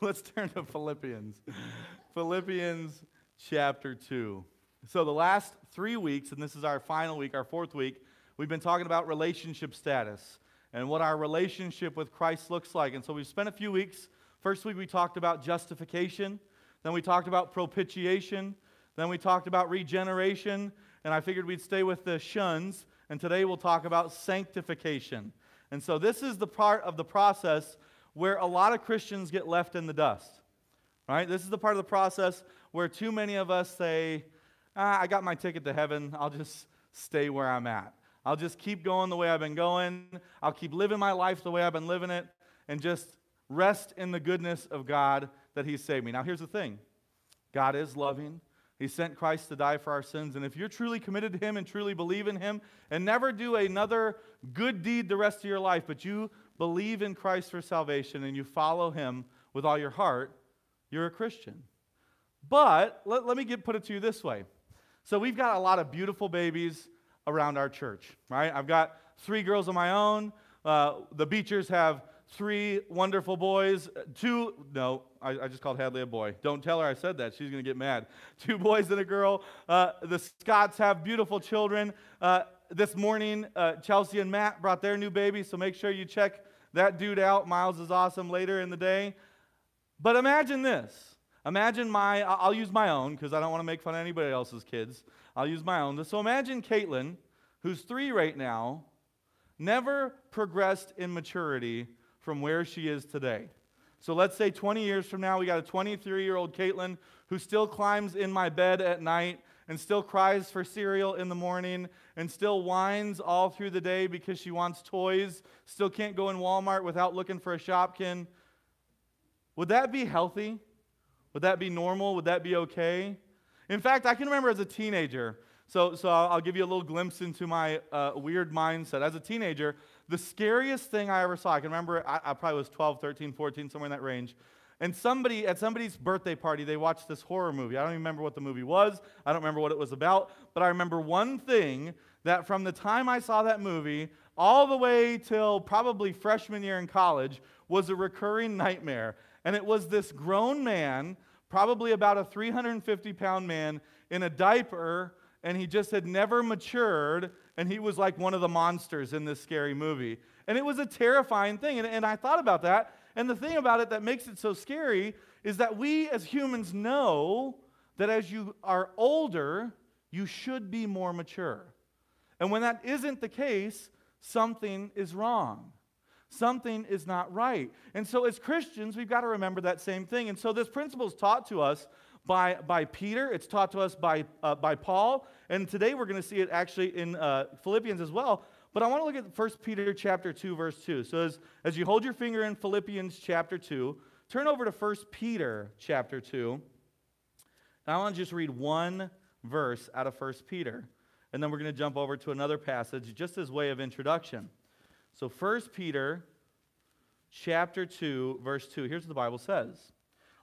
Let's turn to Philippians. Philippians chapter 2. So, the last three weeks, and this is our final week, our fourth week, we've been talking about relationship status and what our relationship with Christ looks like. And so, we've spent a few weeks. First week, we talked about justification. Then, we talked about propitiation. Then, we talked about regeneration. And I figured we'd stay with the shuns. And today, we'll talk about sanctification. And so, this is the part of the process where a lot of Christians get left in the dust. Right? This is the part of the process where too many of us say, ah, I got my ticket to heaven. I'll just stay where I'm at. I'll just keep going the way I've been going. I'll keep living my life the way I've been living it and just rest in the goodness of God that He saved me. Now, here's the thing God is loving. He sent Christ to die for our sins. And if you're truly committed to Him and truly believe in Him and never do another good deed the rest of your life, but you believe in Christ for salvation and you follow Him with all your heart, you're a Christian. But let, let me get, put it to you this way. So we've got a lot of beautiful babies around our church, right? I've got three girls of my own. Uh, the Beechers have three wonderful boys. Two, no, I, I, just called Hadley a boy. Don't tell her I said that. She's going to get mad. Two boys and a girl. Uh, the Scotts have beautiful children. Uh, this morning, uh, Chelsea and Matt brought their new baby, so make sure you check that dude out. Miles is awesome later in the day. But imagine this. Imagine my, I'll use my own because I don't want to make fun of anybody else's kids. I'll use my own. So imagine Caitlin, who's three right now, never progressed in maturity from where she is today. So let's say 20 years from now, we got a 23 year old Caitlin who still climbs in my bed at night and still cries for cereal in the morning and still whines all through the day because she wants toys, still can't go in Walmart without looking for a Shopkin. Would that be healthy? Would that be normal? Would that be okay? In fact, I can remember as a teenager, so, so I'll, give you a little glimpse into my uh, weird mindset. As a teenager, the scariest thing I ever saw, I can remember I, I probably was 12, 13, 14, somewhere in that range. And somebody, at somebody's birthday party, they watched this horror movie. I don't even remember what the movie was. I don't remember what it was about. But I remember one thing that from the time I saw that movie all the way till probably freshman year in college was a recurring nightmare. And it was this grown man, probably about a 350 pound man, in a diaper, and he just had never matured, and he was like one of the monsters in this scary movie. And it was a terrifying thing. And, and I thought about that. And the thing about it that makes it so scary is that we as humans know that as you are older, you should be more mature. And when that isn't the case, something is wrong. Something is not right. And so, as Christians, we've got to remember that same thing. And so, this principle is taught to us by, by Peter, it's taught to us by, uh, by Paul, and today we're going to see it actually in uh, Philippians as well. But I want to look at 1 Peter chapter 2, verse 2. So as, as you hold your finger in Philippians chapter 2, turn over to 1 Peter chapter 2. And I want to just read one verse out of 1 Peter. And then we're going to jump over to another passage just as way of introduction. So 1 Peter chapter 2, verse 2. Here's what the Bible says.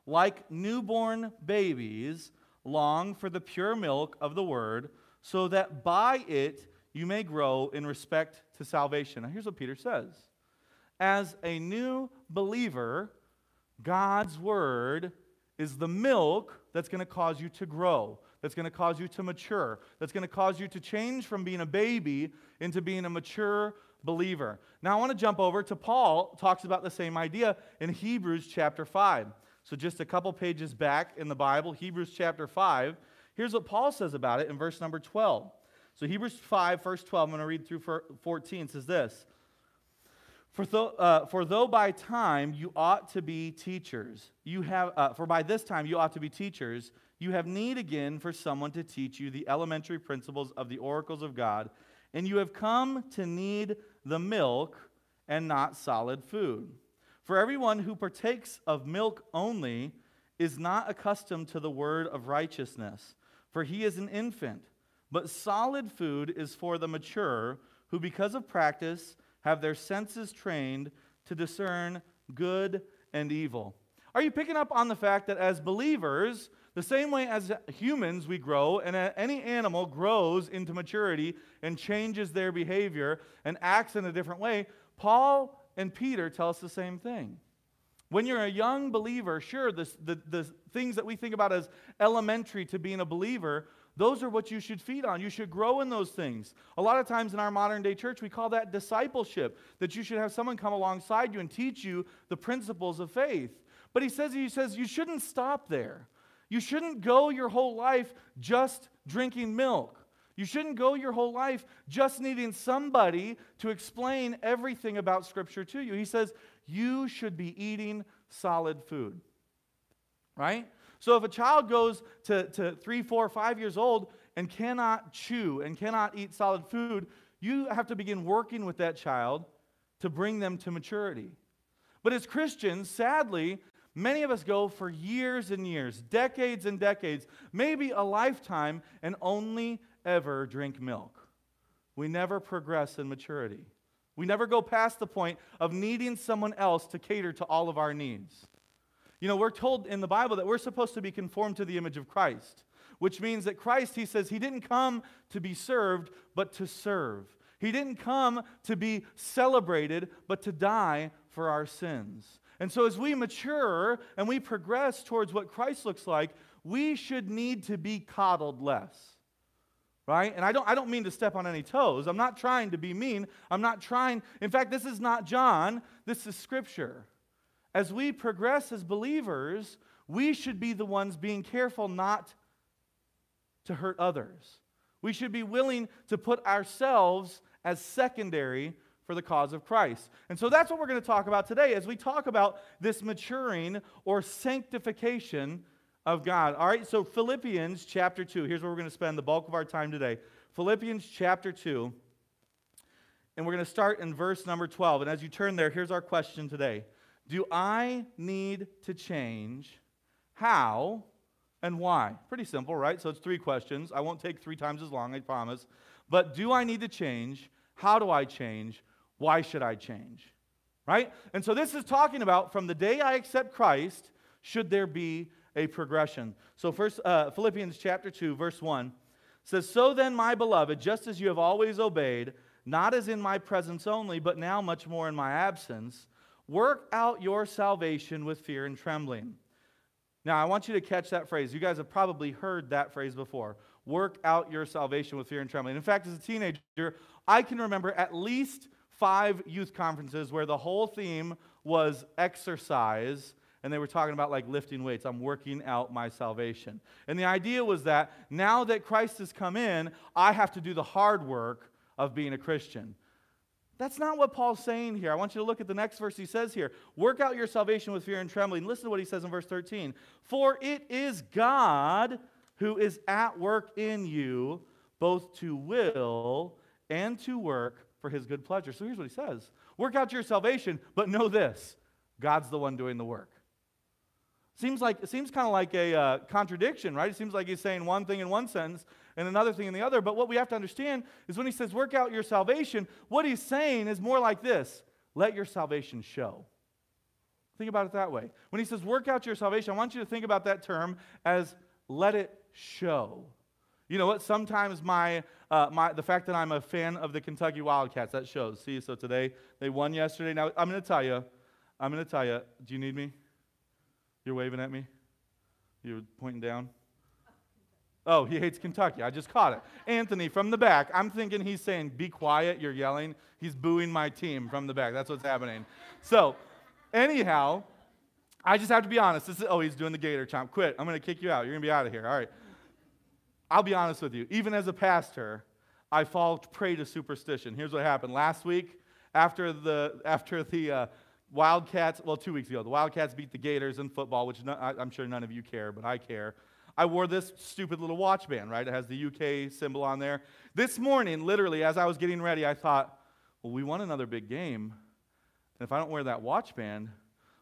Like newborn babies, long for the pure milk of the word, so that by it you may grow in respect to salvation. Now, here's what Peter says As a new believer, God's word is the milk that's going to cause you to grow, that's going to cause you to mature, that's going to cause you to change from being a baby into being a mature believer. Now, I want to jump over to Paul, talks about the same idea in Hebrews chapter 5. So, just a couple pages back in the Bible, Hebrews chapter 5, here's what Paul says about it in verse number 12. So Hebrews 5, verse 12, I'm going to read through 14, says this. For, th- uh, for though by time you ought to be teachers, you have, uh, for by this time you ought to be teachers, you have need again for someone to teach you the elementary principles of the oracles of God, and you have come to need the milk and not solid food. For everyone who partakes of milk only is not accustomed to the word of righteousness, for he is an infant. But solid food is for the mature, who because of practice have their senses trained to discern good and evil. Are you picking up on the fact that as believers, the same way as humans we grow, and any animal grows into maturity and changes their behavior and acts in a different way, Paul and Peter tell us the same thing. When you're a young believer, sure, the, the, the things that we think about as elementary to being a believer, those are what you should feed on. You should grow in those things. A lot of times in our modern day church, we call that discipleship, that you should have someone come alongside you and teach you the principles of faith. But he says, he says you shouldn't stop there. You shouldn't go your whole life just drinking milk. You shouldn't go your whole life just needing somebody to explain everything about Scripture to you. He says you should be eating solid food. Right? So if a child goes to, to three, four, five years old and cannot chew and cannot eat solid food, you have to begin working with that child to bring them to maturity. But as Christians, sadly, Many of us go for years and years, decades and decades, maybe a lifetime, and only ever drink milk. We never progress in maturity. We never go past the point of needing someone else to cater to all of our needs. You know, we're told in the Bible that we're supposed to be conformed to the image of Christ, which means that Christ, he says, he didn't come to be served, but to serve. He didn't come to be celebrated, but to die for our sins. And so, as we mature and we progress towards what Christ looks like, we should need to be coddled less. Right? And I don't, I don't mean to step on any toes. I'm not trying to be mean. I'm not trying. In fact, this is not John, this is Scripture. As we progress as believers, we should be the ones being careful not to hurt others. We should be willing to put ourselves as secondary for the cause of Christ. And so that's what we're going to talk about today as we talk about this maturing or sanctification of God. All right, so Philippians chapter 2. Here's where we're going to spend the bulk of our time today. Philippians chapter 2. And we're going to start in verse number 12. And as you turn there, here's our question today Do I need to change? How and why? Pretty simple, right? So it's three questions. I won't take three times as long, I promise. But do I need to change? How do I change? Why should I change? Right? And so this is talking about from the day I accept Christ, should there be a progression? So first uh, Philippians chapter 2 verse 1 says, "So then my beloved, just as you have always obeyed, not as in my presence only, but now much more in my absence, work out your salvation with fear and trembling." Now, I want you to catch that phrase. You guys have probably heard that phrase before. Work out your salvation with fear and trembling. In fact, as a teenager, I can remember at least five youth conferences where the whole theme was exercise and they were talking about like lifting weights. I'm working out my salvation. And the idea was that now that Christ has come in, I have to do the hard work of being a Christian. That's not what Paul's saying here. I want you to look at the next verse he says here. Work out your salvation with fear and trembling. Listen to what he says in verse 13. For it is God who is at work in you, both to will and to work for his good pleasure. So here's what he says Work out your salvation, but know this God's the one doing the work. Seems like it seems kind of like a uh, contradiction, right? It seems like he's saying one thing in one sentence and another thing in the other. But what we have to understand is when he says work out your salvation, what he's saying is more like this: let your salvation show. Think about it that way. When he says work out your salvation, I want you to think about that term as let it show. You know what? Sometimes my, uh, my, the fact that I'm a fan of the Kentucky Wildcats, that shows. See, so today they won yesterday. Now, I'm going to tell you, I'm going to tell you, do you need me? You're waving at me? You're pointing down? Oh, he hates Kentucky. I just caught it. Anthony from the back. I'm thinking he's saying, Be quiet. You're yelling. He's booing my team from the back. That's what's happening. So, anyhow, I just have to be honest. This is, oh, he's doing the gator chomp. Quit. I'm going to kick you out. You're going to be out of here. All right. I'll be honest with you, even as a pastor, I fall prey to superstition. Here's what happened. Last week, after the, after the uh, Wildcats, well, two weeks ago, the Wildcats beat the Gators in football, which no, I, I'm sure none of you care, but I care. I wore this stupid little watch band, right? It has the UK symbol on there. This morning, literally, as I was getting ready, I thought, well, we won another big game. And if I don't wear that watch band,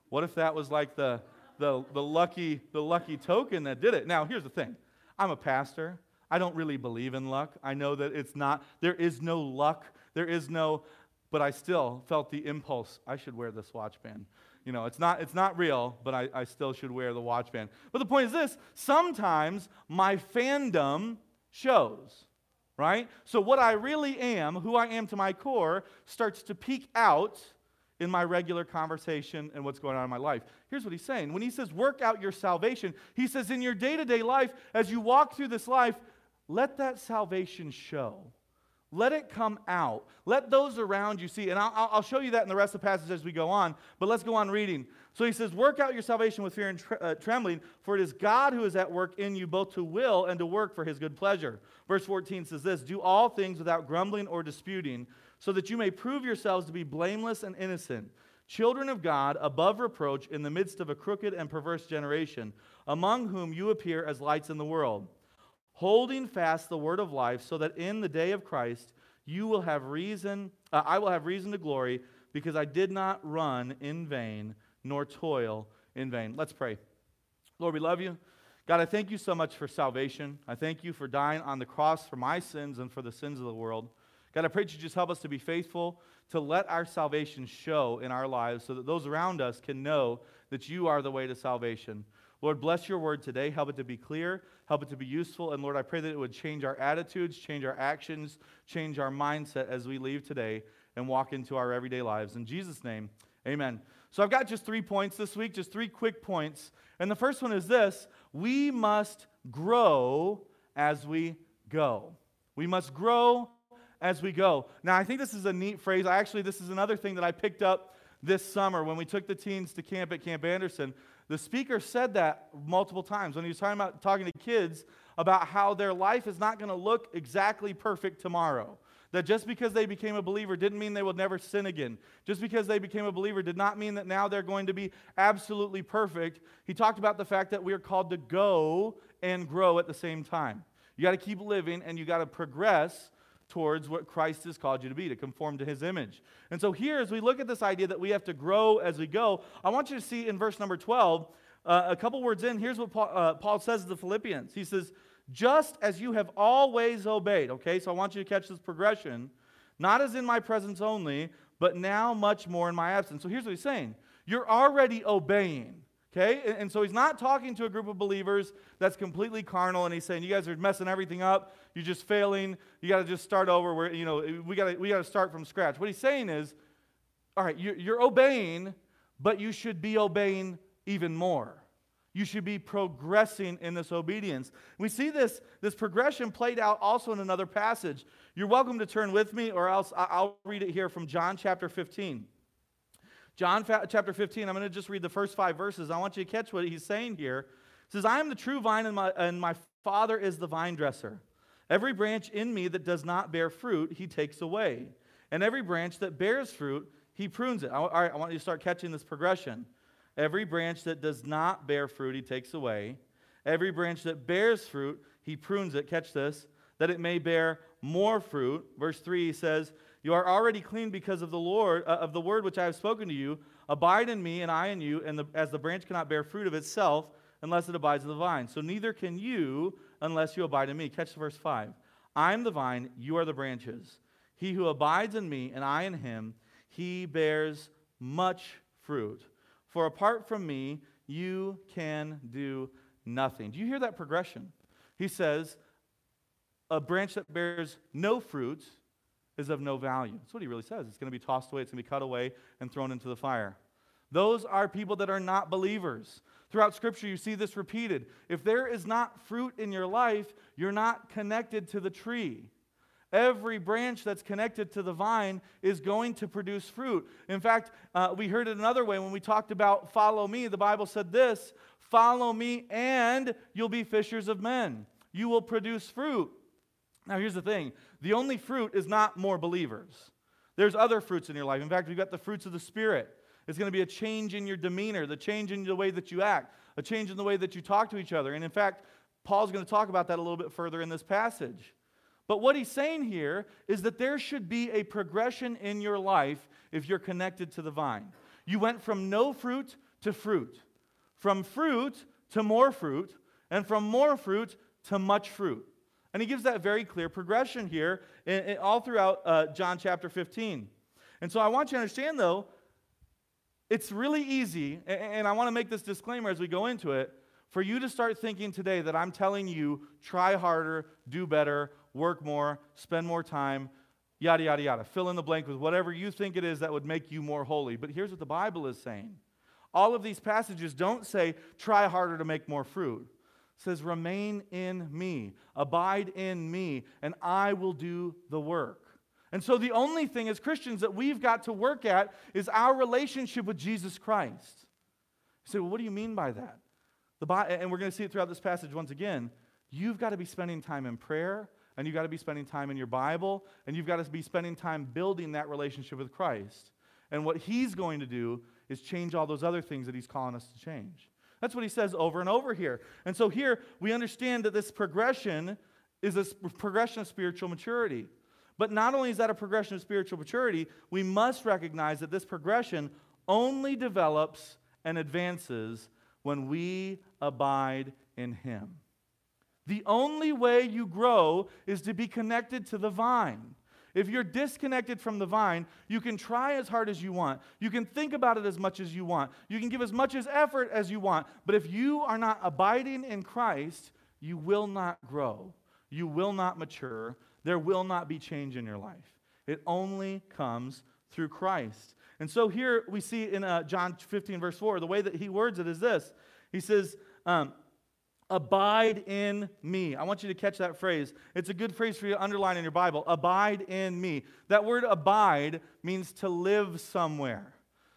what if that was like the, the, the, lucky, the lucky token that did it? Now, here's the thing I'm a pastor. I don't really believe in luck. I know that it's not, there is no luck. There is no, but I still felt the impulse. I should wear this watch band. You know, it's not, it's not real, but I, I still should wear the watch band. But the point is this sometimes my fandom shows, right? So what I really am, who I am to my core, starts to peek out in my regular conversation and what's going on in my life. Here's what he's saying. When he says work out your salvation, he says in your day to day life, as you walk through this life, let that salvation show. Let it come out. Let those around you see. And I'll, I'll, show you that in the rest of the passage as we go on. But let's go on reading. So he says, Work out your salvation with fear and tre- uh, trembling, for it is God who is at work in you both to will and to work for his good pleasure. Verse 14 says this Do all things without grumbling or disputing, so that you may prove yourselves to be blameless and innocent, children of God, above reproach, in the midst of a crooked and perverse generation, among whom you appear as lights in the world holding fast the word of life, so that in the day of Christ you will have reason, uh, I will have reason to glory, because I did not run in vain nor toil in vain. Let's pray. Lord, we love you. God, I thank you so much for salvation. I thank you for dying on the cross for my sins and for the sins of the world. God, I pray that you just help us to be faithful, to let our salvation show in our lives so that those around us can know that you are the way to salvation. Lord, bless your word today. Help it to be clear, help it to be useful. And Lord, I pray that it would change our attitudes, change our actions, change our mindset as we leave today and walk into our everyday lives. In Jesus' name, amen. So I've got just three points this week, just three quick points. And the first one is this we must grow as we go. We must grow as we go. Now, I think this is a neat phrase. Actually, this is another thing that I picked up this summer when we took the teens to camp at Camp Anderson. The speaker said that multiple times when he was talking about talking to kids about how their life is not going to look exactly perfect tomorrow. That just because they became a believer didn't mean they would never sin again. Just because they became a believer did not mean that now they're going to be absolutely perfect. He talked about the fact that we are called to go and grow at the same time. You got to keep living and you got to progress towards what Christ has called you to be, to conform to his image. And so, here, as we look at this idea that we have to grow as we go, I want you to see in verse number 12, uh, a couple words in, here's what Paul, uh, Paul says to the Philippians. He says, Just as you have always obeyed, okay, so I want you to catch this progression, not as in my presence only, but now much more in my absence. So, here's what he's saying you're already obeying. Okay? And, so he's not talking to a group of believers that's completely carnal and he's saying, You guys are messing everything up. You're just failing. You got to just start over. Where, you know, we got we to start from scratch. What he's saying is, All right, you're, you're obeying, but you should be obeying even more. You should be progressing in this obedience. We see this, this progression played out also in another passage. You're welcome to turn with me, or else I'll read it here from John chapter 15. John chapter 15, I'm going to just read the first five verses. I want you to catch what he's saying here. It says, I am the true vine, and my, and my Father is the vine dresser. Every branch in me that does not bear fruit, he takes away. And every branch that bears fruit, he prunes it. All right, I want you to start catching this progression. Every branch that does not bear fruit, he takes away. Every branch that bears fruit, he prunes it. Catch this, that it may bear more fruit. Verse 3 says, you are already clean because of the Lord, uh, of the word which I have spoken to you. Abide in me, and I in you, and the, as the branch cannot bear fruit of itself unless it abides in the vine. So neither can you unless you abide in me. Catch the verse 5. I am the vine, you are the branches. He who abides in me, and I in him, he bears much fruit. For apart from me, you can do nothing. Do you hear that progression? He says, a branch that bears no fruit is of no value. That's what he really says. It's going to be tossed away, it's going to be cut away and thrown into the fire. Those are people that are not believers. Throughout Scripture, you see this repeated. If there is not fruit in your life, you're not connected to the tree. Every branch that's connected to the vine is going to produce fruit. In fact, uh, we heard it another way when we talked about follow me. The Bible said this follow me, and you'll be fishers of men. You will produce fruit. Now, here's the thing the only fruit is not more believers. There's other fruits in your life. In fact, we've got the fruits of the Spirit. It's going to be a change in your demeanor, the change in the way that you act, a change in the way that you talk to each other. And in fact, Paul's going to talk about that a little bit further in this passage. But what he's saying here is that there should be a progression in your life if you're connected to the vine. You went from no fruit to fruit, from fruit to more fruit, and from more fruit to much fruit. And he gives that very clear progression here in, in, all throughout uh, John chapter 15. And so I want you to understand, though, it's really easy, and, and I want to make this disclaimer as we go into it, for you to start thinking today that I'm telling you try harder, do better, work more, spend more time. yada, yada, yada. Fill in the blank with whatever you think it is that would make you more holy. But here's what the Bible is saying all of these passages don't say, try harder to make more fruit. Says, remain in me, abide in me, and I will do the work. And so the only thing as Christians that we've got to work at is our relationship with Jesus Christ. You say, well, what do you mean by that? The, and we're going to see it throughout this passage once again. You've got to be spending time in prayer, and you've got to be spending time in your Bible, and you've got to be spending time building that relationship with Christ. And what He's going to do is change all those other things that He's calling us to change. That's what He says over and over here. And so here we understand that this progression is a progression of spiritual maturity. But not only is that a progression of spiritual maturity, we must recognize that this progression only develops and advances when we abide in Him. The only way you grow is to be connected to the vine. If you're disconnected from the vine, you can try as hard as you want. You can think about it as much as you want. You can give as much as effort as you want. But if you are not abiding in Christ, you will not grow. You will not mature. There will not be change in your life. It only comes through Christ. And so here we see in uh, John 15, verse 4, the way that he words it is this He says, um, Abide in me. I want you to catch that phrase. It's a good phrase for you to underline in your Bible. Abide in me. That word abide means to live somewhere.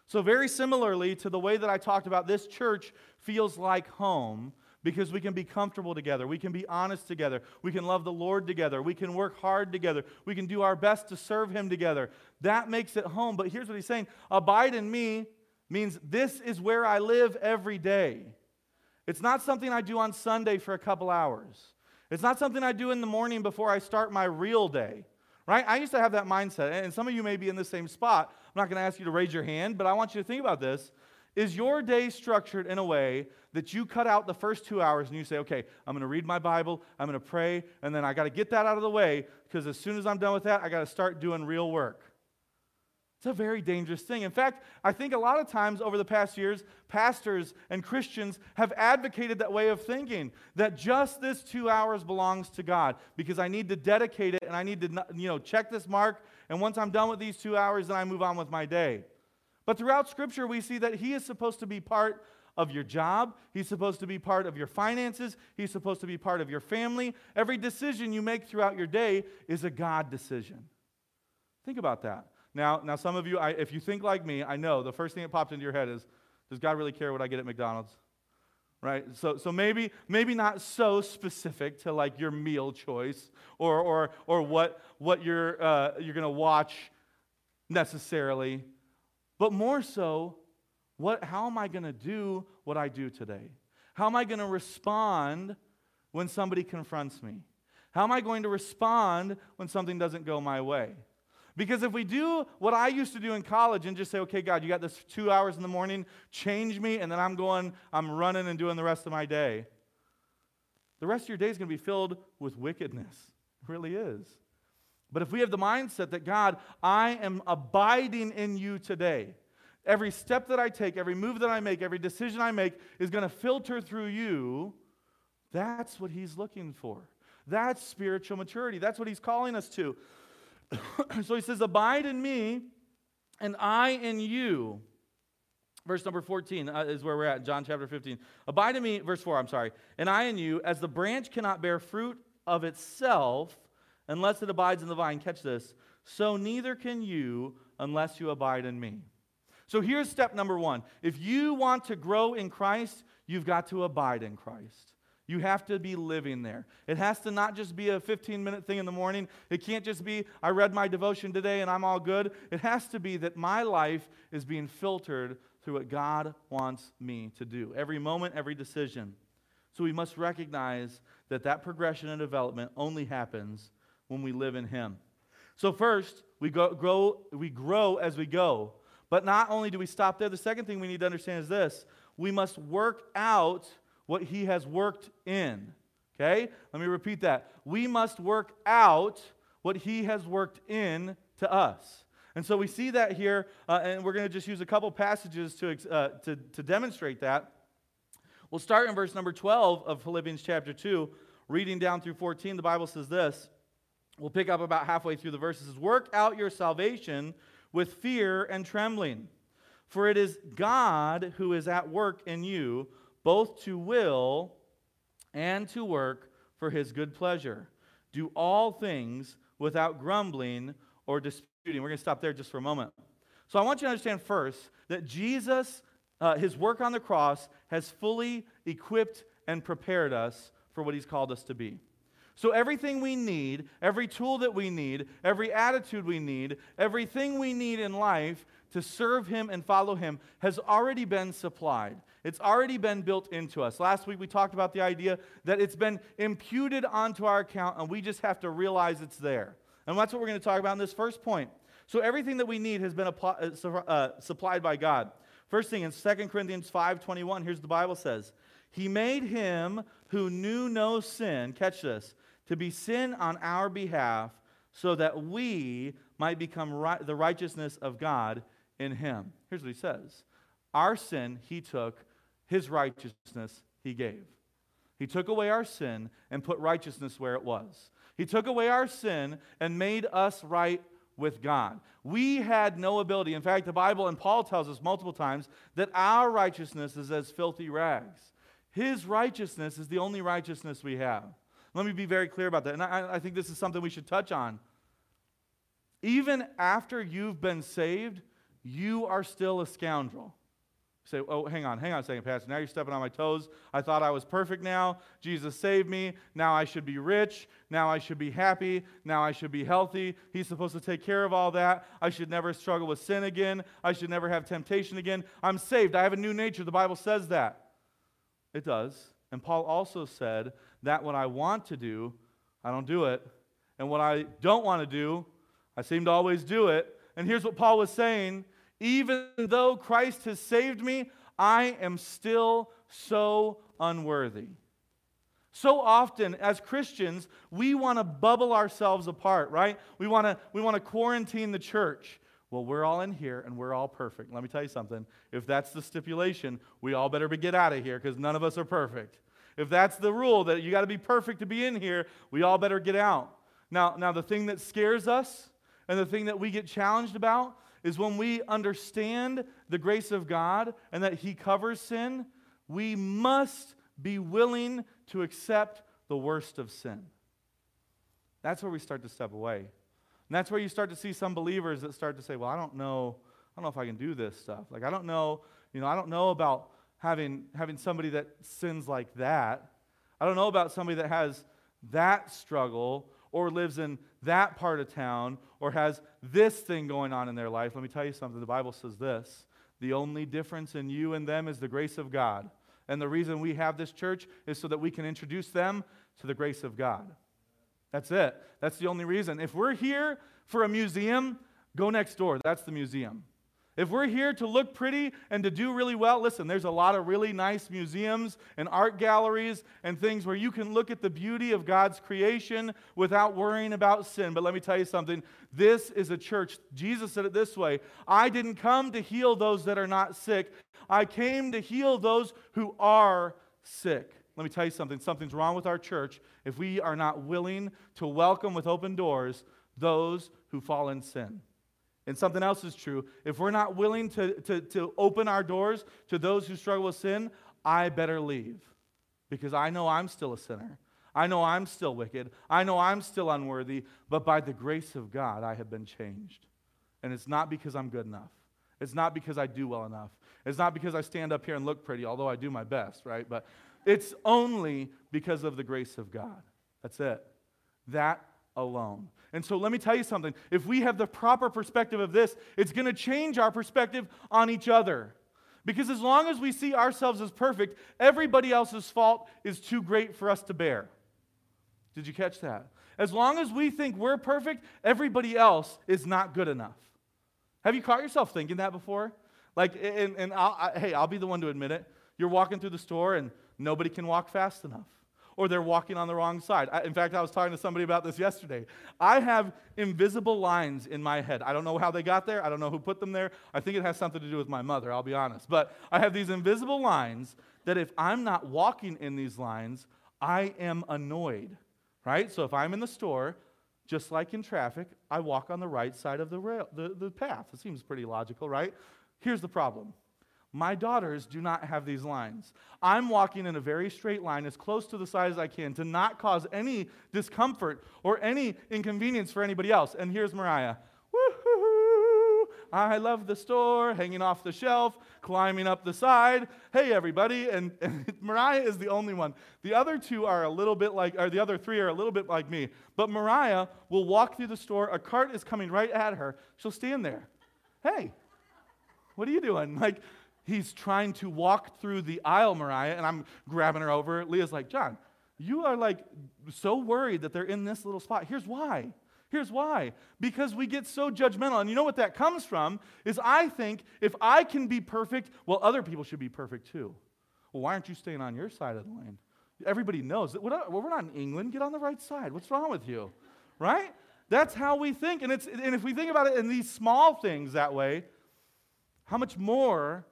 So, very similarly to the way that I talked about this church feels like home because we can be comfortable together. We can be honest together. We can love the Lord together. We can work hard together. We can do our best to serve Him together. That makes it home. But here's what He's saying Abide in me means this is where I live every day. It's not something I do on Sunday for a couple hours. It's not something I do in the morning before I start my real day. Right? I used to have that mindset, and some of you may be in the same spot. I'm not going to ask you to raise your hand, but I want you to think about this. Is your day structured in a way that you cut out the first two hours and you say, okay, I'm going to read my Bible, I'm going to pray, and then I got to get that out of the way because as soon as I'm done with that, I got to start doing real work? It's a very dangerous thing. In fact, I think a lot of times over the past years, pastors and Christians have advocated that way of thinking that just this two hours belongs to God because I need to dedicate it and I need to you know, check this mark. And once I'm done with these two hours, then I move on with my day. But throughout Scripture, we see that He is supposed to be part of your job. He's supposed to be part of your finances. He's supposed to be part of your family. Every decision you make throughout your day is a God decision. Think about that. Now, now some of you, I, if you think like me, I know the first thing that popped into your head is, does God really care what I get at McDonald's? Right? So, so maybe, maybe not so specific to like your meal choice or, or, or what, what you're, uh, you're going to watch necessarily, but more so, what, how am I going to do what I do today? How am I going to respond when somebody confronts me? How am I going to respond when something doesn't go my way? Because if we do what I used to do in college and just say, okay, God, you got this two hours in the morning, change me, and then I'm going, I'm running and doing the rest of my day, the rest of your day is going to be filled with wickedness. It really is. But if we have the mindset that, God, I am abiding in you today, every step that I take, every move that I make, every decision I make is going to filter through you, that's what He's looking for. That's spiritual maturity. That's what He's calling us to. so he says, Abide in me, and I in you. Verse number 14 uh, is where we're at, John chapter 15. Abide in me, verse 4, I'm sorry. And I in you, as the branch cannot bear fruit of itself unless it abides in the vine. Catch this. So neither can you unless you abide in me. So here's step number one. If you want to grow in Christ, you've got to abide in Christ. You have to be living there. It has to not just be a 15 minute thing in the morning. It can't just be, I read my devotion today and I'm all good. It has to be that my life is being filtered through what God wants me to do. Every moment, every decision. So we must recognize that that progression and development only happens when we live in Him. So, first, we, go, grow, we grow as we go. But not only do we stop there, the second thing we need to understand is this we must work out what he has worked in. Okay? Let me repeat that. We must work out what he has worked in to us. And so we see that here, uh, and we're going to just use a couple passages to, uh, to, to demonstrate that. We'll start in verse number 12 of Philippians chapter 2, reading down through 14. The Bible says this we'll pick up about halfway through the verses. Work out your salvation with fear and trembling. For it is God who is at work in you, both to will and to work for his good pleasure. Do all things without grumbling or disputing. We're going to stop there just for a moment. So I want you to understand first that Jesus, uh, his work on the cross, has fully equipped and prepared us for what he's called us to be. So, everything we need, every tool that we need, every attitude we need, everything we need in life to serve Him and follow Him has already been supplied. It's already been built into us. Last week we talked about the idea that it's been imputed onto our account and we just have to realize it's there. And that's what we're going to talk about in this first point. So, everything that we need has been uh, uh, supplied by God. First thing in 2 Corinthians 5:21, here's the Bible says, "He made him who knew no sin, catch this, to be sin on our behalf, so that we might become the righteousness of God in him. Here's what he says Our sin he took, his righteousness he gave. He took away our sin and put righteousness where it was. He took away our sin and made us right with God. We had no ability. In fact, the Bible and Paul tells us multiple times that our righteousness is as filthy rags. His righteousness is the only righteousness we have. Let me be very clear about that. And I, I think this is something we should touch on. Even after you've been saved, you are still a scoundrel. You say, oh, hang on, hang on a second, Pastor. Now you're stepping on my toes. I thought I was perfect now. Jesus saved me. Now I should be rich. Now I should be happy. Now I should be healthy. He's supposed to take care of all that. I should never struggle with sin again. I should never have temptation again. I'm saved. I have a new nature. The Bible says that. It does. And Paul also said that what I want to do, I don't do it. And what I don't want to do, I seem to always do it. And here's what Paul was saying even though Christ has saved me, I am still so unworthy. So often, as Christians, we want to bubble ourselves apart, right? We want to we want to quarantine the church. Well, we're all in here and we're all perfect. Let me tell you something. If that's the stipulation, we all better be get out of here because none of us are perfect. If that's the rule that you got to be perfect to be in here, we all better get out. Now, now the thing that scares us and the thing that we get challenged about is when we understand the grace of God and that He covers sin, we must be willing to accept the worst of sin. That's where we start to step away. And that's where you start to see some believers that start to say, Well, I don't know, I don't know if I can do this stuff. Like, I don't know, you know, I don't know about having, having somebody that sins like that. I don't know about somebody that has that struggle or lives in that part of town or has this thing going on in their life. Let me tell you something. The Bible says this the only difference in you and them is the grace of God. And the reason we have this church is so that we can introduce them to the grace of God. That's it. That's the only reason. If we're here for a museum, go next door. That's the museum. If we're here to look pretty and to do really well, listen, there's a lot of really nice museums and art galleries and things where you can look at the beauty of God's creation without worrying about sin. But let me tell you something this is a church. Jesus said it this way I didn't come to heal those that are not sick, I came to heal those who are sick. Let me tell you something something's wrong with our church if we are not willing to welcome with open doors those who fall in sin. And something else is true. If we're not willing to, to, to open our doors to those who struggle with sin, I better leave because I know I'm still a sinner. I know I'm still wicked. I know I'm still unworthy, but by the grace of God, I have been changed. And it's not because I'm good enough. It's not because I do well enough. It's not because I stand up here and look pretty, although I do my best, right? But it's only because of the grace of God. That's it. That alone. And so let me tell you something. If we have the proper perspective of this, it's going to change our perspective on each other. Because as long as we see ourselves as perfect, everybody else's fault is too great for us to bear. Did you catch that? As long as we think we're perfect, everybody else is not good enough. Have you caught yourself thinking that before? Like, and, and I'll, I, hey, I'll be the one to admit it. You're walking through the store and nobody can walk fast enough or they're walking on the wrong side. I, in fact, I was talking to somebody about this yesterday. I have invisible lines in my head. I don't know how they got there. I don't know who put them there. I think it has something to do with my mother, I'll be honest. But I have these invisible lines that if I'm not walking in these lines, I am annoyed, right? So if I'm in the store just like in traffic, I walk on the right side of the, rail, the, the path. It seems pretty logical, right? Here's the problem my daughters do not have these lines. I'm walking in a very straight line as close to the side as I can to not cause any discomfort or any inconvenience for anybody else. And here's Mariah. I love the store, hanging off the shelf, climbing up the side. Hey, everybody. And, and Mariah is the only one. The other two are a little bit like, or the other three are a little bit like me. But Mariah will walk through the store. A cart is coming right at her. She'll stand there. Hey, what are you doing? Like, he's trying to walk through the aisle, Mariah, and I'm grabbing her over. Leah's like, John, you are like so worried that they're in this little spot. Here's why. Here's why. Because we get so judgmental. And you know what that comes from? Is I think if I can be perfect, well, other people should be perfect too. Well, why aren't you staying on your side of the lane? Everybody knows that well, we're not in England. Get on the right side. What's wrong with you? Right? That's how we think. And, it's, and if we think about it in these small things that way, how much more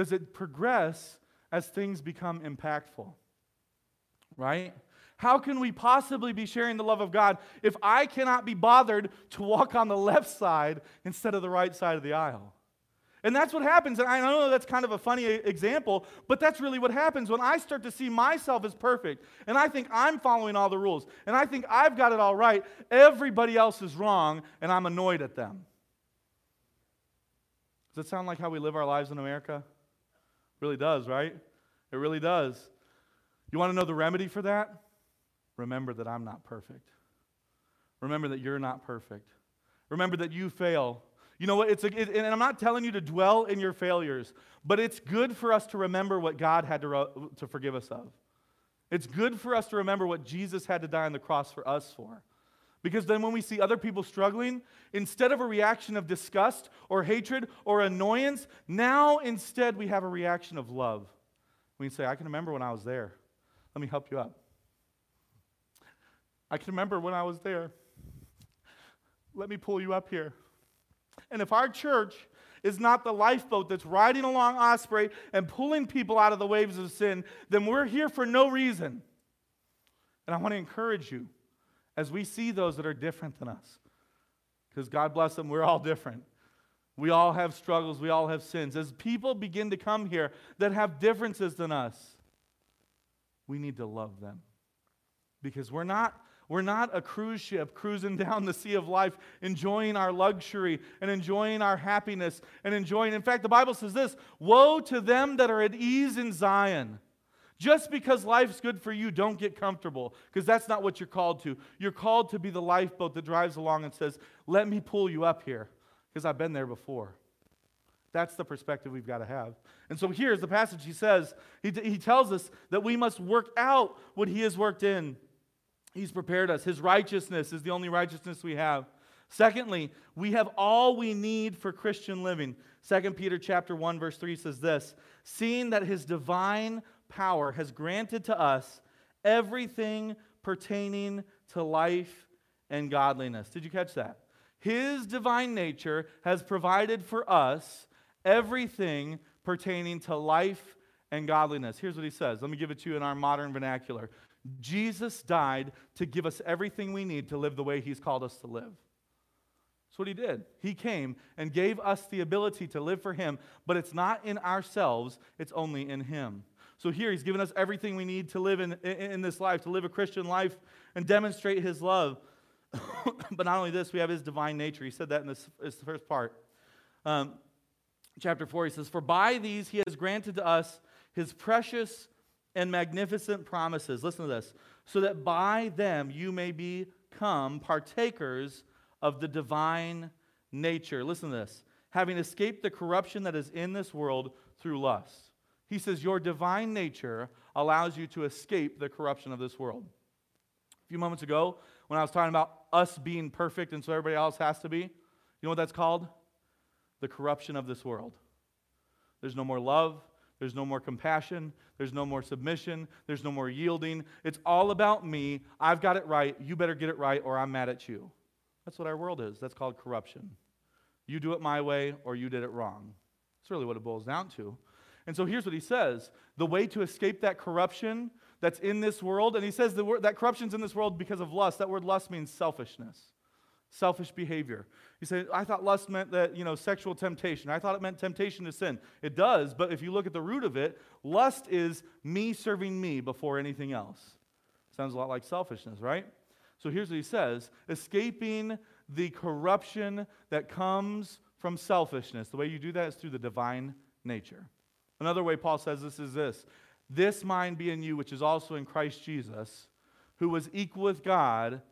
does it progress as things become impactful? Right? How can we possibly be sharing the love of God if I cannot be bothered to walk on the left side instead of the right side of the aisle? And that's what happens. And I know that's kind of a funny example, but that's really what happens when I start to see myself as perfect and I think I'm following all the rules and I think I've got it all right. Everybody else is wrong and I'm annoyed at them. Does that sound like how we live our lives in America? Really does, right? It really does. You want to know the remedy for that? Remember that I'm not perfect. Remember that you're not perfect. Remember that you fail. You know what? It's a, it, and I'm not telling you to dwell in your failures, but it's good for us to remember what God had to, to forgive us of. It's good for us to remember what Jesus had to die on the cross for us for. Because then when we see other people struggling, instead of a reaction of disgust or hatred or annoyance, now instead we have a reaction of love. We can say, I can remember when I was there. Let me help you up. I can remember when I was there. Let me pull you up here. And if our church is not the lifeboat that's riding along Osprey and pulling people out of the waves of sin, then we're here for no reason. And I want to encourage you as we see those that are different than us. Because God bless them, we're all different. We all have struggles, we all have sins. As people begin to come here that have differences than us, we need to love them. Because we're not, we're not a cruise ship cruising down the sea of life, enjoying our luxury and enjoying our happiness and enjoying. In fact, the Bible says this Woe to them that are at ease in Zion just because life's good for you, don't get comfortable, because that's not what you're called to. You're called to be the lifeboat that drives along and says, Let me pull you up here, because I've been there before. That's the perspective we've got to have. And so here's the passage he says, he, he tells us that we must work out what he has worked in. He's prepared us. His righteousness is the only righteousness we have. Secondly, we have all we need for Christian living. 2 Peter chapter 1 verse 3 says this, seeing that his divine power has granted to us everything pertaining to life and godliness. Did you catch that? His divine nature has provided for us everything pertaining to life and godliness. Here's what he says. Let me give it to you in our modern vernacular. Jesus died to give us everything we need to live the way he's called us to live. That's what he did. He came and gave us the ability to live for him, but it's not in ourselves, it's only in him. So here he's given us everything we need to live in, in, in this life, to live a Christian life and demonstrate his love. but not only this, we have his divine nature. He said that in this, this first part. Um, chapter 4, he says, For by these he has granted to us his precious and magnificent promises. Listen to this. So that by them you may become partakers of the divine nature. Listen to this. Having escaped the corruption that is in this world through lust. He says, Your divine nature allows you to escape the corruption of this world. A few moments ago, when I was talking about us being perfect and so everybody else has to be, you know what that's called? The corruption of this world. There's no more love. There's no more compassion. There's no more submission. There's no more yielding. It's all about me. I've got it right. You better get it right or I'm mad at you. That's what our world is. That's called corruption. You do it my way or you did it wrong. That's really what it boils down to. And so here's what he says the way to escape that corruption that's in this world, and he says the word, that corruption's in this world because of lust. That word lust means selfishness. selfish behavior. He said, I thought lust meant that, you know, sexual temptation. I thought it meant temptation to sin. It does, but if you look at the root of it, lust is me serving me before anything else. Sounds a lot like selfishness, right? So here's what he says escaping the corruption that comes from selfishness. The way you do that is through the divine nature. Another way Paul says this is this this mind be in you, which is also in Christ Jesus, who was equal with God,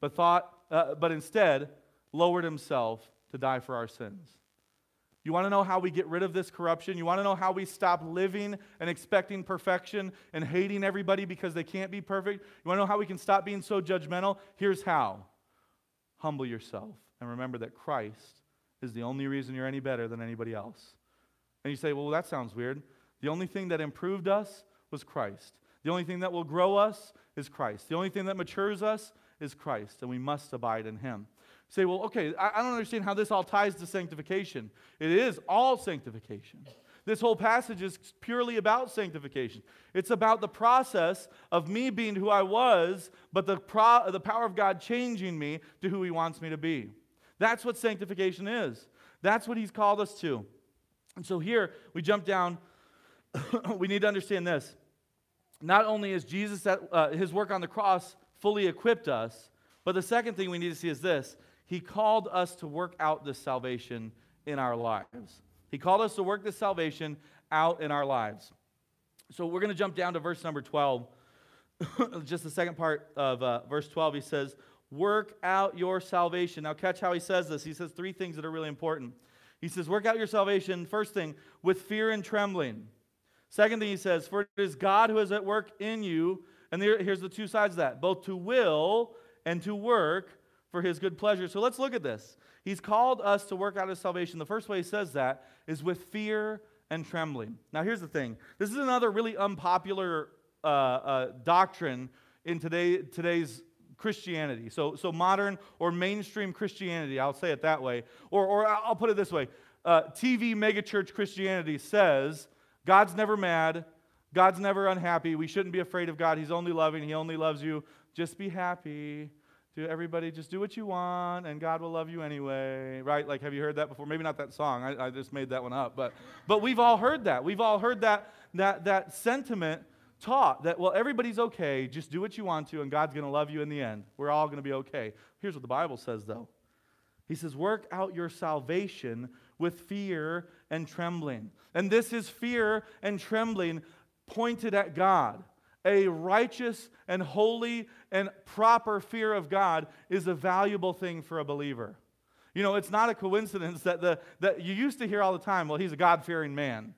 but thought, uh, but instead lowered himself to die for our sins. You want to know how we get rid of this corruption? You want to know how we stop living and expecting perfection and hating everybody because they can't be perfect? You want to know how we can stop being so judgmental? Here's how humble yourself and remember that Christ is the only reason you're any better than anybody else. And you say, well, that sounds weird. The only thing that improved us was Christ. The only thing that will grow us is Christ. The only thing that matures us is Christ, and we must abide in Him. You say, well, okay, I, I don't understand how this all ties to sanctification. It is all sanctification. This whole passage is purely about sanctification. It's about the process of me being who I was, but the, pro- the power of God changing me to who He wants me to be. That's what sanctification is. That's what He's called us to. And so here we jump down. we need to understand this. Not only is Jesus, at, uh, His work on the cross fully equipped us, but the second thing we need to see is this He called us to work out this salvation in our lives. He called us to work this salvation out in our lives. So we're going to jump down to verse number 12. Just the second part of uh, verse 12, he says, Work out your salvation. Now, catch how he says this. He says three things that are really important. He says, Work out your salvation, first thing, with fear and trembling. Second thing he says, For it is God who is at work in you. And there, here's the two sides of that both to will and to work for his good pleasure. So let's look at this. He's called us to work out his salvation. The first way he says that is with fear and trembling. Now, here's the thing this is another really unpopular uh, uh, doctrine in today, today's Christianity. So, so modern or mainstream Christianity, I'll say it that way. Or, or I'll put it this way uh, TV megachurch Christianity says God's never mad, God's never unhappy. We shouldn't be afraid of God. He's only loving, He only loves you. Just be happy to everybody, just do what you want, and God will love you anyway, right? Like, have you heard that before? Maybe not that song. I, I just made that one up, but but we've all heard that. We've all heard that that that sentiment taught that well, everybody's okay. Just do what you want to, and God's going to love you in the end. We're all going to be okay. Here's what the Bible says, though. He says, "Work out your salvation with fear and trembling." And this is fear and trembling pointed at God a righteous and holy and proper fear of God is a valuable thing for a believer. You know, it's not a coincidence that, the, that you used to hear all the time, well, he's a God fearing man.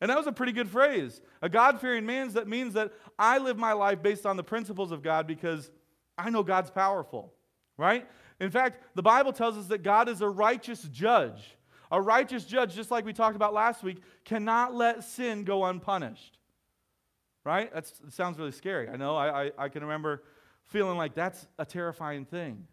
And that was a pretty good phrase. A God fearing man that means that I live my life based on the principles of God because I know God's powerful, right? In fact, the Bible tells us that God is a righteous judge. A righteous judge, just like we talked about last week, cannot let sin go unpunished right? That sounds really scary. I know. I, I, I can remember feeling like that's a terrifying thing.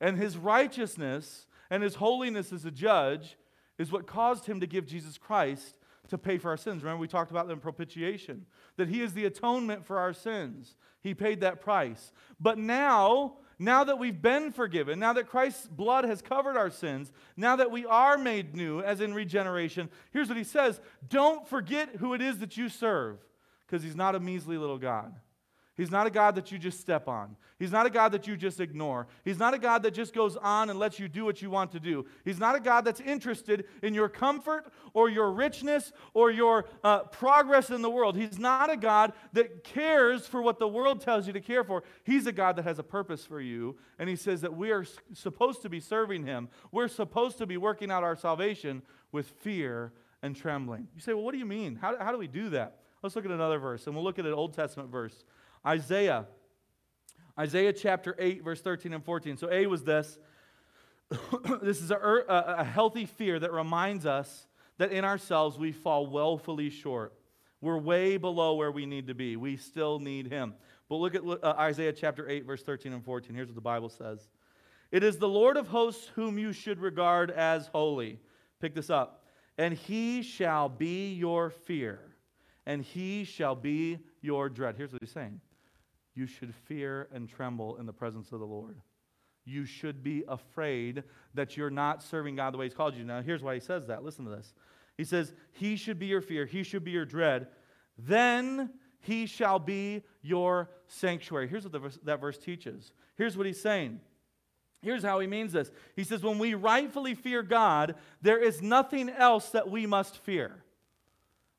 And his righteousness and his holiness as a judge is what caused him to give Jesus Christ to pay for our sins. Remember, we talked about the propitiation, that he is the atonement for our sins. He paid that price. But now, now that we've been forgiven, now that Christ's blood has covered our sins, now that we are made new, as in regeneration, here's what he says Don't forget who it is that you serve because he's not a measly little God. He's not a God that you just step on. He's not a God that you just ignore. He's not a God that just goes on and lets you do what you want to do. He's not a God that's interested in your comfort or your richness or your uh, progress in the world. He's not a God that cares for what the world tells you to care for. He's a God that has a purpose for you, and He says that we are supposed to be serving Him. We're supposed to be working out our salvation with fear and trembling. You say, well, what do you mean? How, how do we do that? Let's look at another verse, and we'll look at an Old Testament verse. Isaiah. Isaiah chapter 8, verse 13 and 14. So, A was this. this is a, a, healthy fear that reminds us that in ourselves we fall woefully short. We're way below where we need to be. We still need Him. But look at uh, Isaiah chapter 8, verse 13 and 14. Here's what the Bible says It is the Lord of hosts whom you should regard as holy. Pick this up. And He shall be your fear and he shall be your dread. Here's what he's saying you should fear and tremble in the presence of the Lord. you should be afraid that you're not serving God the way He's called you. Now, here's why He says that. Listen to this. He says, He should be your fear, He should be your dread. Then He shall be your sanctuary. Here's what verse, that verse teaches. Here's what He's saying. Here's how he means this. He says, When we rightfully fear God, there is nothing else that we must fear.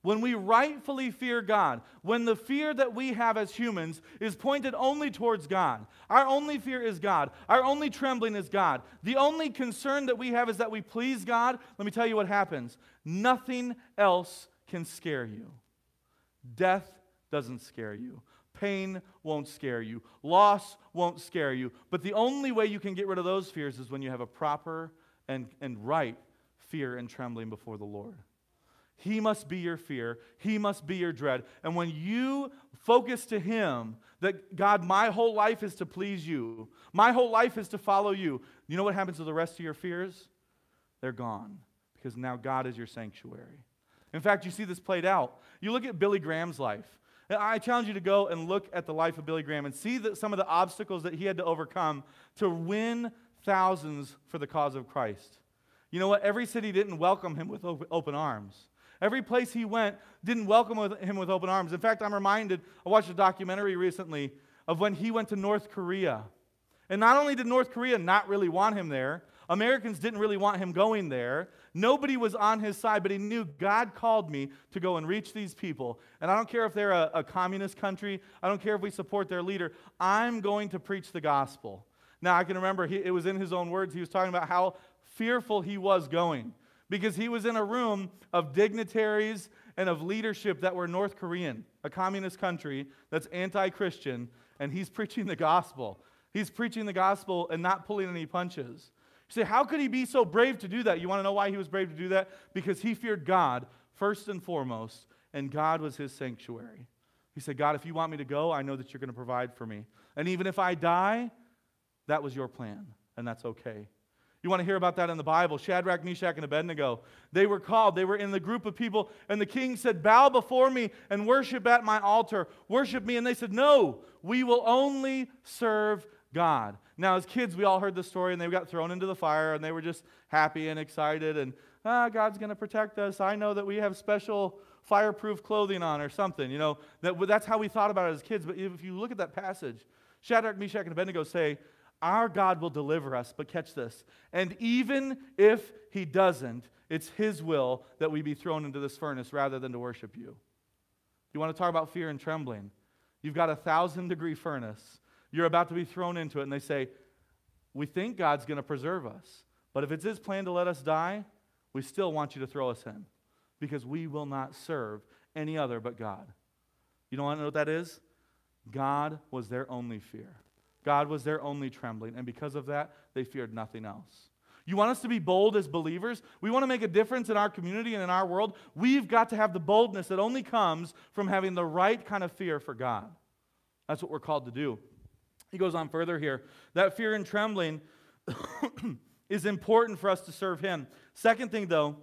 When we rightfully fear God, when the fear that we have as humans is pointed only towards God, our only fear is God, our only trembling is God, the only concern that we have is that we please God, let me tell you what happens. Nothing else can scare you. Death doesn't scare you. Pain won't scare you. Loss won't scare you. But the only way you can get rid of those fears is when you have a proper and, and right fear and trembling before the Lord. He must be your fear. He must be your dread. And when you focus to Him, that God, my whole life is to please you, my whole life is to follow you, you know what happens to the rest of your fears? They're gone because now God is your sanctuary. In fact, you see this played out. You look at Billy Graham's life. I challenge you to go and look at the life of Billy Graham and see that some of the obstacles that he had to overcome to win thousands for the cause of Christ. You know what? Every city didn't welcome him with open arms. Every place he went didn't welcome him with open arms. In fact, I'm reminded, I watched a documentary recently of when he went to North Korea. And not only did North Korea not really want him there, Americans didn't really want him going there. Nobody was on his side, but he knew God called me to go and reach these people. And I don't care if they're a, a communist country, I don't care if we support their leader. I'm going to preach the gospel. Now, I can remember he, it was in his own words. He was talking about how fearful he was going because he was in a room of dignitaries and of leadership that were North Korean, a communist country that's anti Christian, and he's preaching the gospel. He's preaching the gospel and not pulling any punches. You say, how could he be so brave to do that? You want to know why he was brave to do that? Because he feared God first and foremost, and God was his sanctuary. He said, God, if you want me to go, I know that you're going to provide for me. And even if I die, that was your plan, and that's okay. You want to hear about that in the Bible? Shadrach, Meshach, and Abednego. They were called. They were in the group of people, and the king said, Bow before me and worship at my altar. Worship me. And they said, No, we will only serve God. Now, as kids, we all heard the story, and they got thrown into the fire, and they were just happy and excited, and ah, God's going to protect us. I know that we have special fireproof clothing on or something. You know, that, that's how we thought about it as kids. But if you look at that passage, Shadrach, Meshach, and Abednego say, Our God will deliver us. But catch this. And even if he doesn't, it's his will that we be thrown into this furnace rather than to worship you. You want to talk about fear and trembling? You've got a thousand degree furnace you're about to be thrown into it, and they say, We think God's going to preserve us. But if it's His plan to let us die, we still want you to throw us in because we will not serve any other but God. You don't want to know what that is? God was their only fear. God was their only trembling. And because of that, they feared nothing else. You want us to be bold as believers? We want to make a difference in our community and in our world. We've got to have the boldness that only comes from having the right kind of fear for God. That's what we're called to do. He goes on further here. That fear and trembling is important for us to serve him. Second thing, though,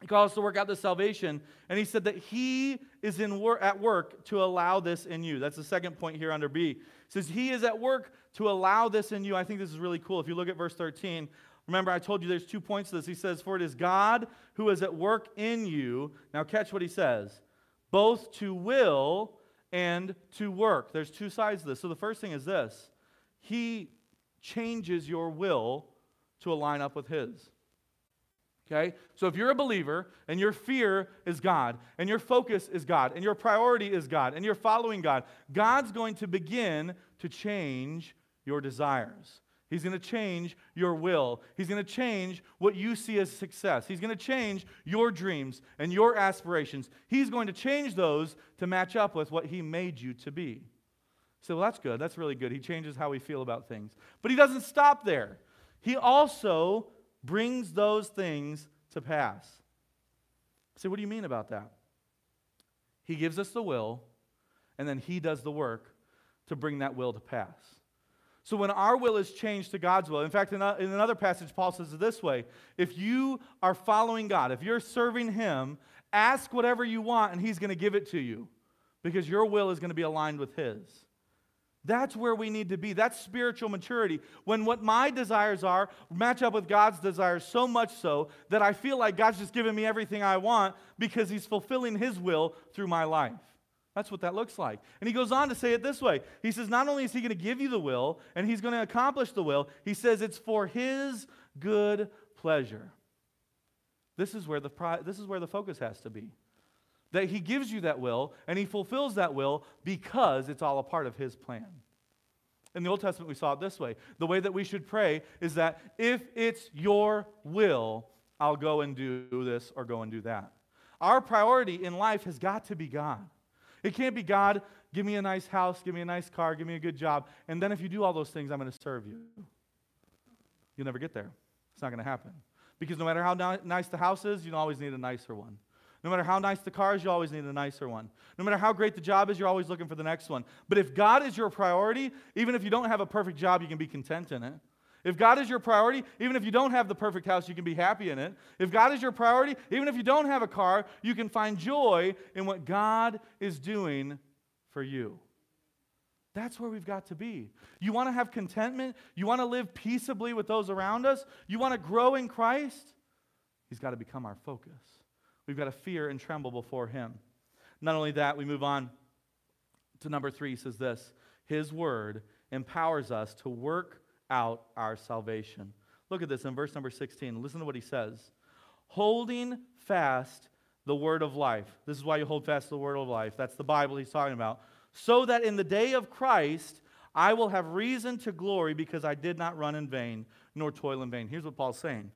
he calls us to work out this salvation, and he said that he is in wor- at work to allow this in you. That's the second point here under B. Says he is at work to allow this in you. I think this is really cool. If you look at verse 13, remember I told you there's two points to this. He says, For it is God who is at work in you. Now catch what he says. Both to will and to work. There's two sides to this. So the first thing is this He changes your will to align up with His. Okay? So if you're a believer and your fear is God, and your focus is God, and your priority is God, and you're following God, God's going to begin to change your desires. He's going to change your will. He's going to change what you see as success. He's going to change your dreams and your aspirations. He's going to change those to match up with what He made you to be. So, well, that's good. That's really good. He changes how we feel about things. But He doesn't stop there, He also brings those things to pass. So, what do you mean about that? He gives us the will, and then He does the work to bring that will to pass. So when our will is changed to God's will, in fact, in, another passage, Paul says it this way if you are following God, if you're serving Him, ask whatever you want and He's going to give it to you because your will is going to be aligned with His. That's where we need to be. That's spiritual maturity. When what my desires are match up with God's desires so much so that I feel like God's just giving me everything I want because He's fulfilling His will through my life. That's what that looks like. And he goes on to say it this way He says, Not only is He going to give you the will and He's going to accomplish the will, He says it's for His good pleasure. This is where the, this is where the focus has to be. That he gives you that will and he fulfills that will because it's all a part of his plan. In the Old Testament, we saw it this way. The way that we should pray is that if it's your will, I'll go and do this or go and do that. Our priority in life has got to be God. It can't be God, give me a nice house, give me a nice car, give me a good job, and then if you do all those things, I'm going to serve you. You'll never get there. It's not going to happen. Because no matter how nice the house is, you always need a nicer one. No matter how nice the car is, you always need a nicer one. No matter how great the job is, you're always looking for the next one. But if God is your priority, even if you don't have a perfect job, you can be content in it. If God is your priority, even if you don't have the perfect house, you can be happy in it. If God is your priority, even if you don't have a car, you can find joy in what God is doing for you. That's where we've got to be. You want to have contentment? You want to live peaceably with those around us? You want to grow in Christ? He's got to become our focus. We've got to fear and tremble before him. Not only that, we move on to number three. He says this His word empowers us to work out our salvation. Look at this in verse number 16. Listen to what he says holding fast the word of life. This is why you hold fast the word of life. That's the Bible he's talking about. So that in the day of Christ, I will have reason to glory because I did not run in vain nor toil in vain. Here's what Paul's saying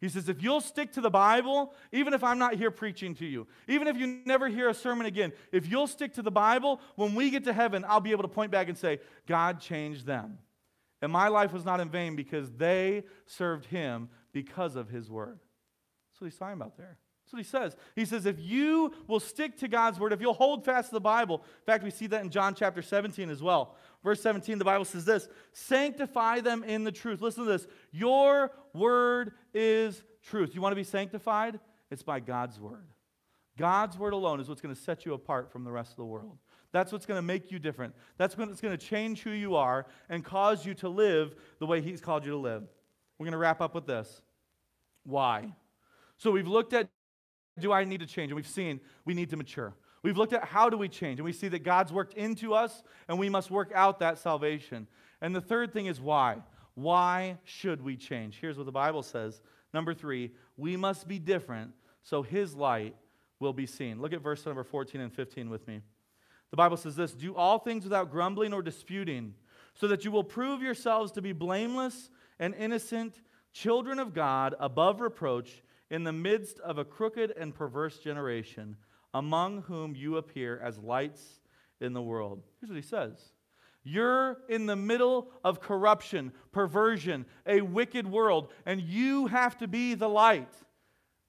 he says, if you'll stick to the Bible, even if I'm not here preaching to you, even if you never hear a sermon again, if you'll stick to the Bible, when we get to heaven, I'll be able to point back and say, God changed them. And my life was not in vain because they served him because of his word. That's what he's talking about there. That's what he says. He says, if you will stick to God's word, if you'll hold fast to the Bible, in fact, we see that in John chapter 17 as well. Verse 17, the Bible says this Sanctify them in the truth. Listen to this. Your word is truth. You want to be sanctified? It's by God's word. God's word alone is what's going to set you apart from the rest of the world. That's what's going to make you different. That's what's going to change who you are and cause you to live the way He's called you to live. We're going to wrap up with this. Why? So we've looked at do I need to change? And we've seen we need to mature. We've looked at how do we change, and we see that God's worked into us, and we must work out that salvation. And the third thing is why. Why should we change? Here's what the Bible says. Number three, we must be different so his light will be seen. Look at verse number 14 and 15 with me. The Bible says this Do all things without grumbling or disputing, so that you will prove yourselves to be blameless and innocent, children of God, above reproach, in the midst of a crooked and perverse generation among whom you appear as lights in the world. Here's what he says You're in the middle of corruption, perversion, a wicked world, and you have to be the light.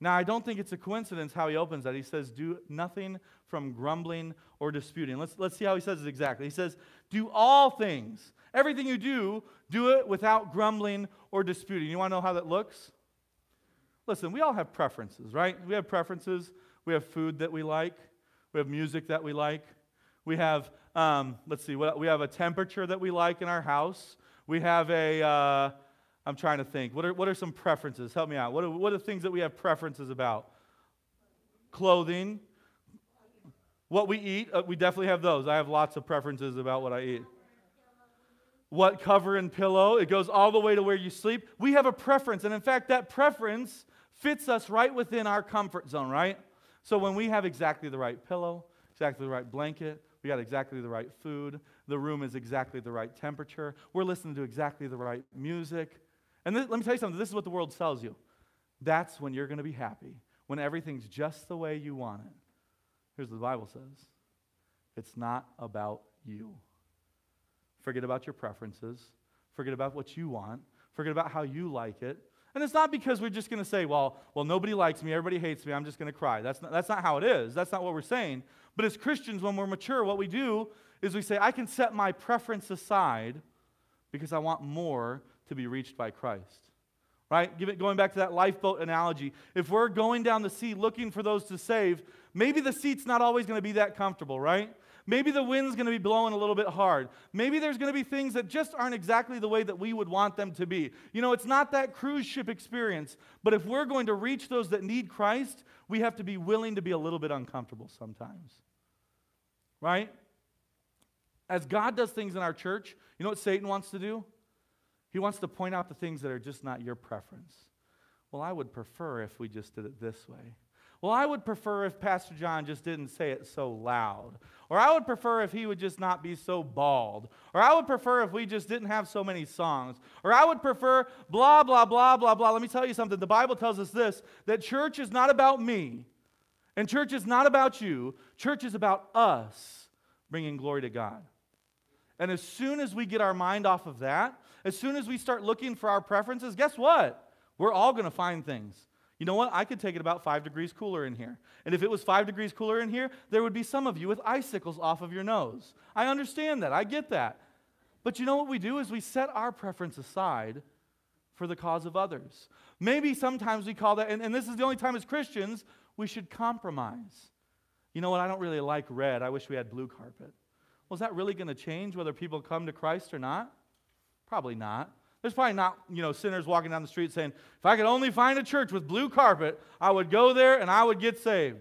Now, I don't think it's a coincidence how he opens that. He says, Do nothing from grumbling or disputing. Let's, let's see how he says it exactly. He says, Do all things. Everything you do, do it without grumbling or disputing. You want to know how that looks? Listen, we all have preferences, right? We have preferences. We have food that we like. We have music that we like. We have, um, let's see, we have a temperature that we like in our house. We have a, uh, I'm trying to think. What are, what are some preferences? Help me out. What are, what are things that we have preferences about? Clothing. What we eat, uh, we definitely have those. I have lots of preferences about what I eat. What cover and pillow, it goes all the way to where you sleep. We have a preference. And in fact, that preference fits us right within our comfort zone, right? So when we have exactly the right pillow, exactly the right blanket, we got exactly the right food, the room is exactly the right temperature, we're listening to exactly the right music. And let me tell you something this is what the world sells you. That's when you're going to be happy, when everything's just the way you want it. Here's what the Bible says it's not about you. Forget about your preferences, forget about what you want, forget about how you like it. And it's not because we're just going to say, well, well, nobody likes me, everybody hates me, I'm just going to cry. That's not, that's not how it is. That's not what we're saying. But as Christians, when we're mature, what we do is we say, I can set my preference aside because I want more to be reached by Christ. Right? Give it, going back to that lifeboat analogy. If we're going down the sea looking for those to save, maybe the seat's not always going to be that comfortable, right? Maybe the wind's going to be blowing a little bit hard. Maybe there's going to be things that just aren't exactly the way that we would want them to be. You know, it's not that cruise ship experience, but if we're going to reach those that need Christ, we have to be willing to be a little bit uncomfortable sometimes. Right? As God does things in our church, you know what Satan wants to do? He wants to point out the things that are just not your preference. Well, I would prefer if we just did it this way. Well, I would prefer if Pastor John just didn't say it so loud. Or I would prefer if he would just not be so bald. Or I would prefer if we just didn't have so many songs. Or I would prefer blah, blah, blah, blah, blah. Let me tell you something. The Bible tells us this that church is not about me, and church is not about you. Church is about us bringing glory to God. And as soon as we get our mind off of that, as soon as we start looking for our preferences, guess what? We're all going to find things you know what? I could take it about five degrees cooler in here. And if it was five degrees cooler in here, there would be some of you with icicles off of your nose. I understand that. I get that. But you know what we do is we set our preference aside for the cause of others. Maybe sometimes we call that, and, and this is the only time as Christians we should compromise. You know what? I don't really like red. I wish we had blue carpet. Well, is that really going to change whether people come to Christ or not? Probably not. There's probably not, you know, sinners walking down the street saying, if I could only find a church with blue carpet, I would go there and I would get saved.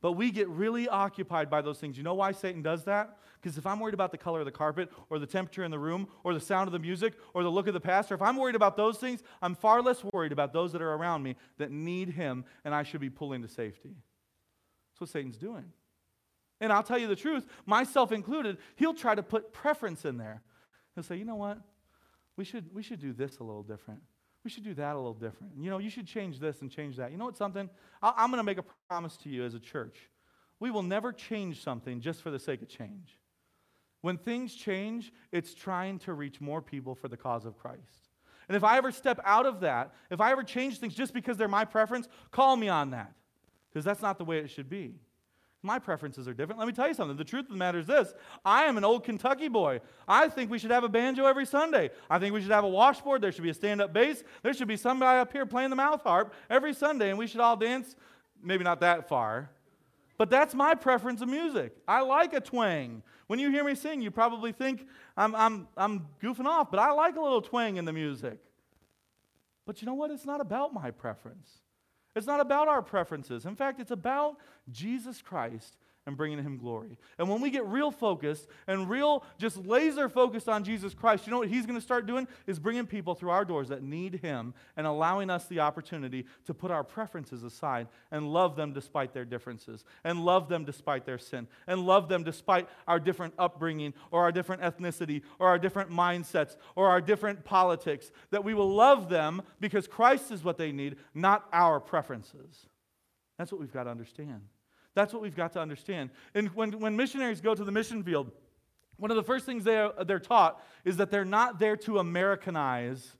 But we get really occupied by those things. You know why Satan does that? Because if I'm worried about the color of the carpet or the temperature in the room or the sound of the music or the look of the pastor, if I'm worried about those things, I'm far less worried about those that are around me that need him and I should be pulling to safety. That's what Satan's doing. And I'll tell you the truth, myself included, he'll try to put preference in there. He'll say, you know what? We should, we should do this a little different. We should do that a little different. You know, you should change this and change that. You know what, something? i I'm going to make a promise to you as a church. We will never change something just for the sake of change. When things change, it's trying to reach more people for the cause of Christ. And if I ever step out of that, if I ever change things just because they're my preference, call me on that. Because that's not the way it should be. My preferences are different. Let me tell you something. The truth of the matter is this I am an old Kentucky boy. I think we should have a banjo every Sunday. I think we should have a washboard. There should be a stand up bass. There should be somebody up here playing the mouth harp every Sunday, and we should all dance. Maybe not that far. But that's my preference of music. I like a twang. When you hear me sing, you probably think I'm, I'm, I'm goofing off, but I like a little twang in the music. But you know what? It's not about my preference. It's not about our preferences. In fact, it's about Jesus Christ and bringing him glory. And when we get real focused and real, just laser focused on Jesus Christ, you know what he's going to start doing? Is bringing people through our doors that need him and allowing us the opportunity to put our preferences aside and love them despite their differences, and love them despite their sin, and love them despite our different upbringing or our different ethnicity or our different mindsets or our different politics. That we will love them because Christ is what they need, not our preferences. That's what we've got to understand. That's what we've got to understand. And when, when missionaries go to the mission field, one of the first things they are, they're taught is that they're not there to Americanize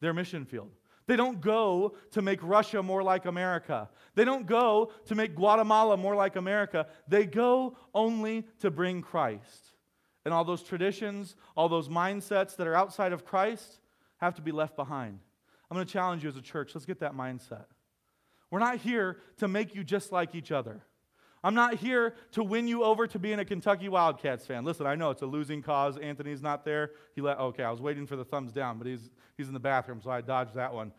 their mission field. They don't go to make Russia more like America. They don't go to make Guatemala more like America. They go only to bring Christ. And all those traditions, all those mindsets that are outside of Christ have to be left behind. I'm going to challenge you as a church. Let's get that mindset. We're not here to make you just like each other. I'm not here to win you over to being a Kentucky Wildcats fan. Listen, I know it's a losing cause. Anthony's not there. He let okay, I was waiting for the thumbs down, but he's he's in the bathroom, so I dodged that one.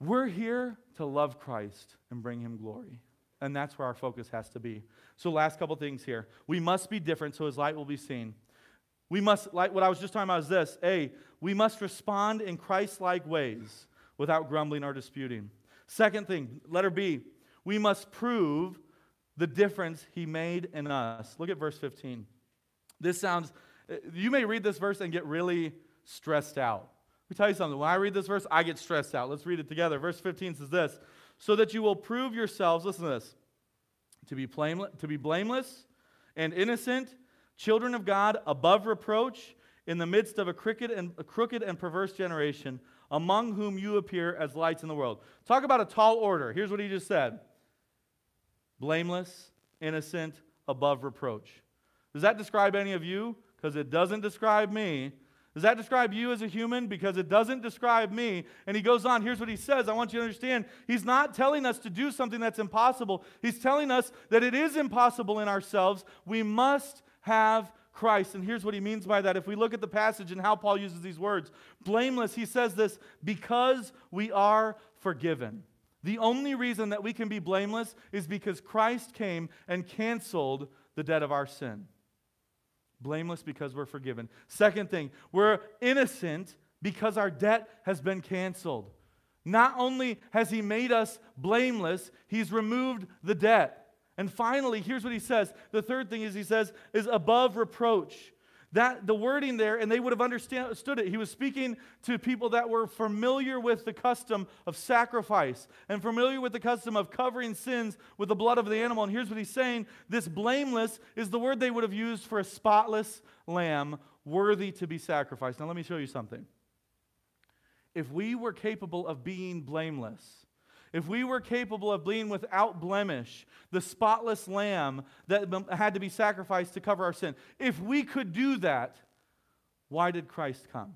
We're here to love Christ and bring him glory. And that's where our focus has to be. So last couple things here. We must be different so his light will be seen. We must like what I was just talking about is this. A, we must respond in Christ-like ways without grumbling or disputing. Second thing, letter B, we must prove the difference he made in us. Look at verse 15. This sounds, eh, you may read this verse and get really stressed out. Let me tell you something. When I read this verse, I get stressed out. Let's read it together. Verse 15 says this So that you will prove yourselves, listen to this, to be, blameless, to be blameless and innocent, children of God, above reproach, in the midst of a crooked and, a crooked and perverse generation, among whom you appear as lights in the world. Talk about a tall order. Here's what he just said blameless, innocent, above reproach. Does that describe any of you? Because it doesn't describe me. Does that describe you as a human? Because it doesn't describe me. And he goes on, here's what he says. I want you to understand. He's not telling us to do something that's impossible, he's telling us that it is impossible in ourselves. We must have Christ. And here's what he means by that. If we look at the passage and how Paul uses these words blameless, he says this because we are forgiven. The only reason that we can be blameless is because Christ came and canceled the debt of our sin. Blameless because we're forgiven. Second thing, we're innocent because our debt has been canceled. Not only has he made us blameless, he's removed the debt. And finally, here's what he says. The third thing is he says is above reproach. That the wording there, and they would have understood it. He was speaking to people that were familiar with the custom of sacrifice and familiar with the custom of covering sins with the blood of the animal. And here's what he's saying this blameless is the word they would have used for a spotless lamb worthy to be sacrificed. Now, let me show you something. If we were capable of being blameless, if we were capable of being without blemish, the spotless lamb that had to be sacrificed to cover our sin, if we could do that, why did Christ come?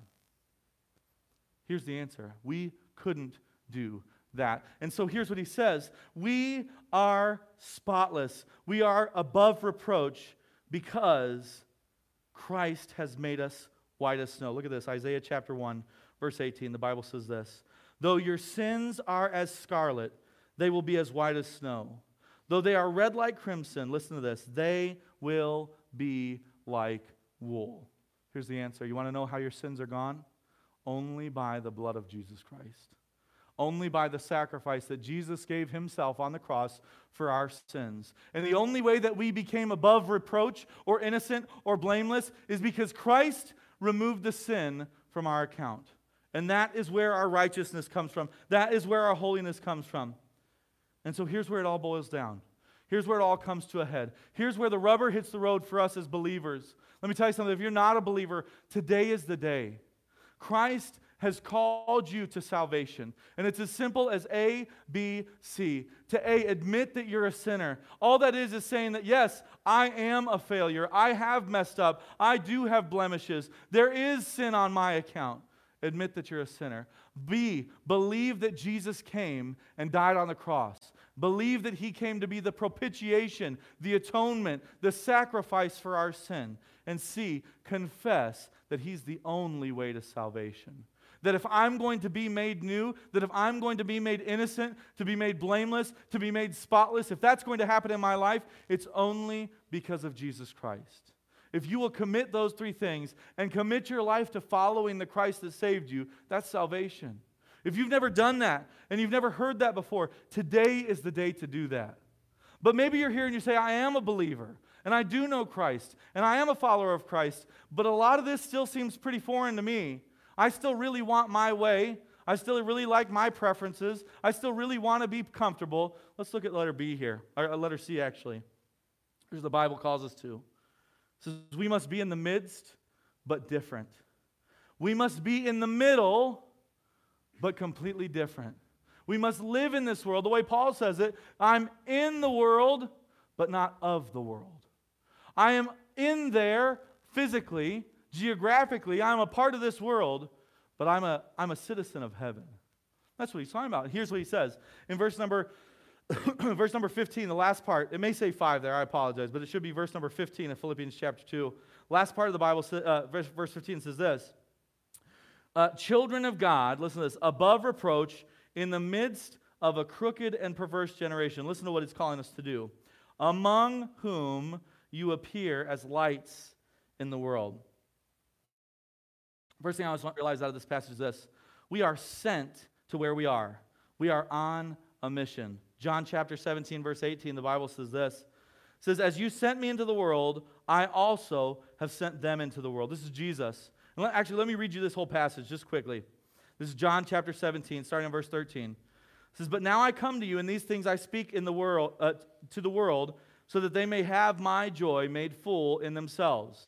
Here's the answer we couldn't do that. And so here's what he says We are spotless, we are above reproach because Christ has made us white as snow. Look at this Isaiah chapter 1, verse 18. The Bible says this. Though your sins are as scarlet, they will be as white as snow. Though they are red like crimson, listen to this, they will be like wool. Here's the answer. You want to know how your sins are gone? Only by the blood of Jesus Christ. Only by the sacrifice that Jesus gave himself on the cross for our sins. And the only way that we became above reproach or innocent or blameless is because Christ removed the sin from our account. And that is where our righteousness comes from. That is where our holiness comes from. And so here's where it all boils down. Here's where it all comes to a head. Here's where the rubber hits the road for us as believers. Let me tell you something. If you're not a believer, today is the day. Christ has called you to salvation. And it's as simple as A, B, C. To A, admit that you're a sinner. All that is is saying that, yes, I am a failure. I have messed up. I do have blemishes. There is sin on my account admit that you're a sinner. B, believe that Jesus came and died on the cross. Believe that he came to be the propitiation, the atonement, the sacrifice for our sin. And C, confess that he's the only way to salvation. That if I'm going to be made new, that if I'm going to be made innocent, to be made blameless, to be made spotless, if that's going to happen in my life, it's only because of Jesus Christ if you will commit those three things and commit your life to following the Christ that saved you, that's salvation. If you've never done that and you've never heard that before, today is the day to do that. But maybe you're here and you say, I am a believer and I do know Christ and I am a follower of Christ, but a lot of this still seems pretty foreign to me. I still really want my way. I still really like my preferences. I still really want to be comfortable. Let's look at letter B here, or uh, letter C actually. Here's the Bible calls us to says we must be in the midst, but different. We must be in the middle, but completely different. We must live in this world the way Paul says it I'm in the world, but not of the world. I am in there physically, geographically. I'm a part of this world, but I'm a, I'm a citizen of heaven. That's what he's talking about. Here's what he says in verse number verse number 15, the last part, it may say 5 there, I apologize, but it should be verse number 15 of Philippians chapter 2. Last part of the Bible, uh, verse, verse 15 says this uh, Children of God, listen to this, above reproach in the midst of a crooked and perverse generation. Listen to what it's calling us to do. Among whom you appear as lights in the world. First thing I just want to realize out of this passage is this we are sent to where we are, we are on a mission. John chapter 17, verse 18, the Bible says this. Says, As you sent me into the world, I also have sent them into the world. This is Jesus. And let, actually, let me read you this whole passage just quickly. This is John chapter 17, starting in verse 13. It says, But now I come to you, and these things I speak in the world, uh, to the world, so that they may have my joy made full in themselves.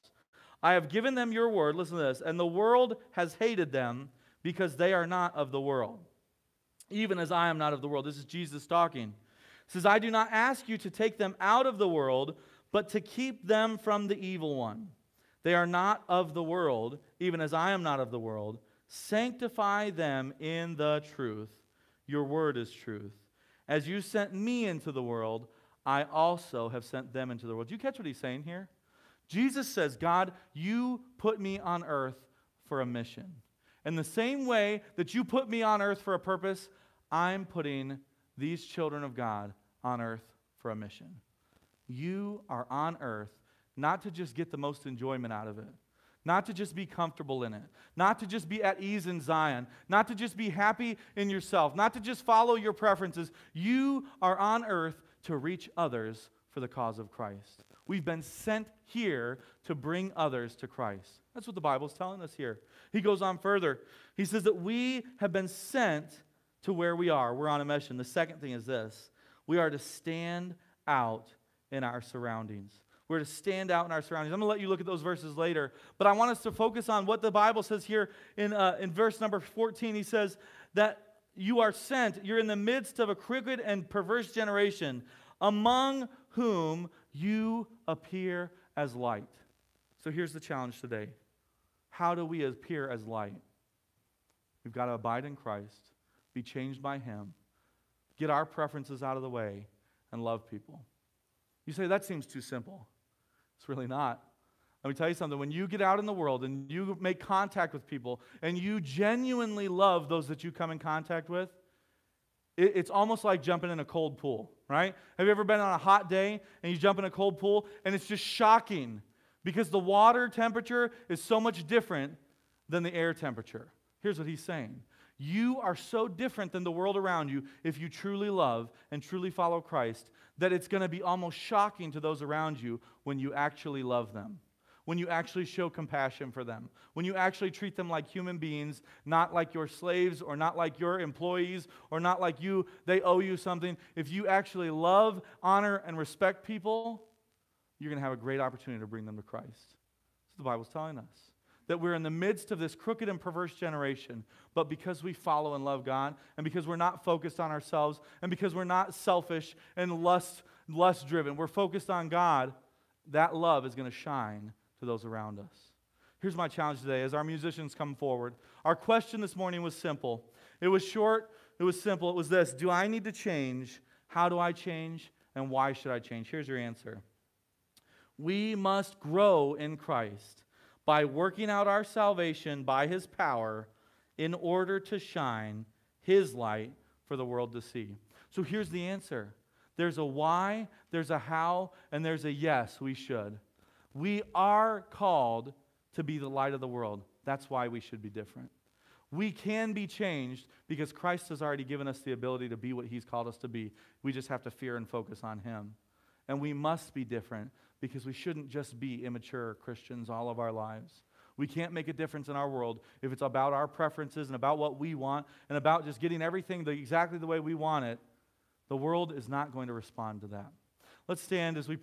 I have given them your word, listen to this, and the world has hated them because they are not of the world even as I am not of the world. This is Jesus talking. He says, I do not ask you to take them out of the world, but to keep them from the evil one. They are not of the world, even as I am not of the world. Sanctify them in the truth. Your word is truth. As you sent me into the world, I also have sent them into the world. Do you catch what he's saying here? Jesus says, God, you put me on earth for a mission. In the same way that you put me on earth for a purpose, I'm putting these children of God on earth for a mission. You are on earth not to just get the most enjoyment out of it, not to just be comfortable in it, not to just be at ease in Zion, not to just be happy in yourself, not to just follow your preferences. You are on earth to reach others for the cause of Christ. We've been sent here to bring others to Christ. That's what the Bible's telling us here. He goes on further. He says that we have been sent to where we are. We're on a mission. The second thing is this we are to stand out in our surroundings. We're to stand out in our surroundings. I'm going to let you look at those verses later, but I want us to focus on what the Bible says here in, uh, in verse number 14. He says that you are sent, you're in the midst of a crooked and perverse generation, among whom you appear as light. So here's the challenge today How do we appear as light? We've got to abide in Christ, be changed by Him, get our preferences out of the way, and love people. You say, that seems too simple. It's really not. Let me tell you something. When you get out in the world and you make contact with people and you genuinely love those that you come in contact with, it, it's almost like jumping in a cold pool, right? Have you ever been on a hot day and you jump in a cold pool and it's just shocking because the water temperature is so much different than the air temperature? Here's what he's saying you are so different than the world around you if you truly love and truly follow Christ that it's going to be almost shocking to those around you when you actually love them, when you actually show compassion for them, when you actually treat them like human beings, not like your slaves or not like your employees or not like you, they owe you something. If you actually love, honor, and respect people, you're going to have a great opportunity to bring them to Christ. That's what the Bible's telling us that we're in the midst of this crooked and perverse generation. But because we follow and love God, and because we're not focused on ourselves, and because we're not selfish and lust, lust driven, we're focused on God, that love is going to shine to those around us. Here's my challenge today as our musicians come forward. Our question this morning was simple. It was short, it was simple. It was this Do I need to change? How do I change? And why should I change? Here's your answer. We must grow in Christ by working out our salvation by his power in order to shine his light for the world to see. So here's the answer there's a why, there's a how, and there's a yes, we should. We are called to be the light of the world. That's why we should be different. We can be changed because Christ has already given us the ability to be what he's called us to be. We just have to fear and focus on him. And we must be different because we shouldn't just be immature Christians all of our lives. We can't make a difference in our world if it's about our preferences and about what we want and about just getting everything the, exactly the way we want it. The world is not going to respond to that. Let's stand as we